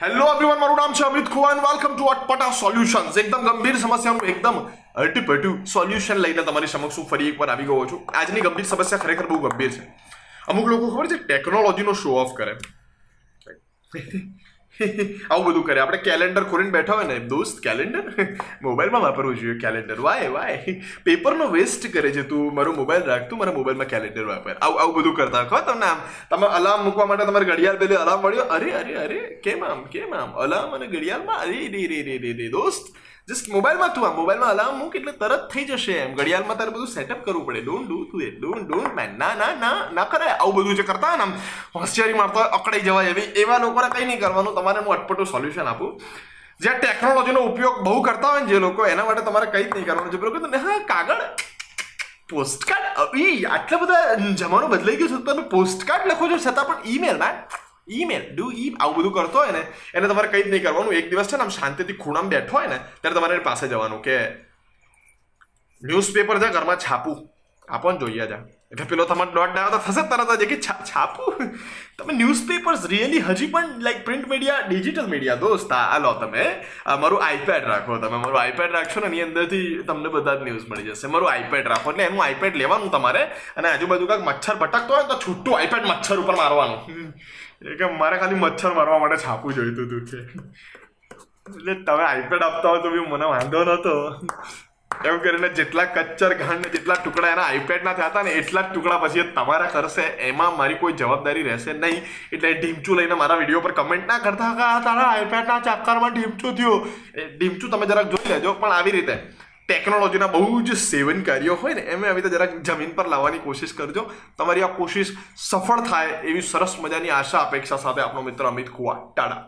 Hello everyone મારું નામ છે Amit Khuvan welcome to Atpata solutions એકદમ ગંભીર સમસ્યાનું એકદમ અટપટું સોલ્યુશન લઈને તમારી સમક્ષ હું ફરી એકવાર આવી ગયો છું. આજની ગંભીર સમસ્યા ખરેખર બહુ ગંભીર છે. અમુક લોકો ખબર છે ટેકનોલોજીનો શો ઓફ કરે. આવું બધું કરે. આપણે કેલેન્ડર ખોલીને બેઠા હોય ને, દોસ્ત કેલેન્ડર મોબાઈલમાં વાપરવું જોઈએ કેલેન્ડર વાય વાય પેપરનો વેસ્ટ કરે છે તું. મારો મોબાઈલ રાખ તું, મારા મોબાઈલમાં કેલેન્ડર વાપર. આવું આવું બધું કરતા ખો તમને આમ? તમે અલાર્મ મૂકવા માટે તમારે ઘડિયાળ પેલે અલાર્મ મળ્યો અરે અરે અરે. કેમ આમ? કેમ આમ? અલાર્મ અને ઘડિયાળમાં? અરે રે રે રે રે દોસ્ત જસ્ટ મોબાઈલમાં તું આ મોબાઈલમાં અલાર્મ મૂક એટલે તરત થઈ જશે. એમ ઘડિયાળમાં તારે બધું સેટઅપ કરવું પડે. Don't do to a. Don't don't man ના ના ના ના કરાય. આવું બધું જે કરતા આમ, હોશિયારી મારતા અકડાઈ જવાય એવી, એવા લોકોને કંઈ નહીં કરવાનું. તમારે હું અટપટું સોલ્યુશન આપું. જે ટેકનોલોજીનો ઉપયોગ બહુ કરતા હોય ને જે લોકો, એના માટે તમારે કંઈ જ નહીં કરવાનું. પેલો કહે હા, કાગળ પોસ્ટકાર્ડ ઈ આટલા બધા જમાનો બદલાઈ ગયો છે તો તમે પોસ્ટકાર્ડ લખો છો છતાં પણ ઈમેલ ના ઈમેલ ડુ ઈ આવું બધું કરતો હોય ને, એને તમારે કંઈ જ નહીં કરવાનું. એક દિવસ છે ને, આમ શાંતિથી ખૂણામાં બેઠો હોય ને, ત્યારે તમારે પાસે જવાનું કે ન્યૂઝપેપર છે ઘરમાં છાપું. આપો ને જોઈએ છે. એટલે પેલો તમારે દોટ ડાયો તો થશે તરત જ. કે છાપું? તમે ન્યૂઝપેપર્સ રિયલી હજી પણ like print media digital media દોસ્ત, આ લો તમે મારું આઈપેડ રાખો તમે. મારું આઈપેડ રાખશો ને, એની અંદરથી તમને બધા જ ન્યૂઝ મળી જશે. મારું આઈપેડ રાખો. એટલે એનું આઈપેડ લેવાનું તમારે અને આજુબાજુ કાંઈક મચ્છર ભટકતો હોય તો છૂટું આઈપેડ મચ્છર ઉપર મારવાનું. એ કે મારે ખાલી મચ્છર મારવા માટે છાપું જોઈતું હતું છે એટલે તમે આઈપેડ આપતા હોય તો બી મને વાંધો નહોતો એમ કરીને જેટલા કચ્ચર ઘાણ જેટલા ટુકડા એના આઈપેડના થયા ને એટલા ટુકડા પછી તમારા કરશે એમાં મારી કોઈ જવાબદારી રહેશે નહીં. એટલે ઢીમચું લઈને મારા વીડિયો પર કમેન્ટ ના કરતા કે આ તારા આઈપેડના ચક્કરમાં ઢીમચું થયું. ઢીમચું તમે જરાક જોઈ લેજો, પણ આવી રીતે ટેકનોલોજીના બહુ જ સેવનકારીઓ હોય ને, એમ આવી રીતે જરાક જમીન પર લાવવાની કોશિશ કરજો. તમારી આ કોશિશ સફળ થાય એવી સરસ મજાની આશા, અપેક્ષા સાથે આપણો મિત્ર અમિત કુવા ટાડા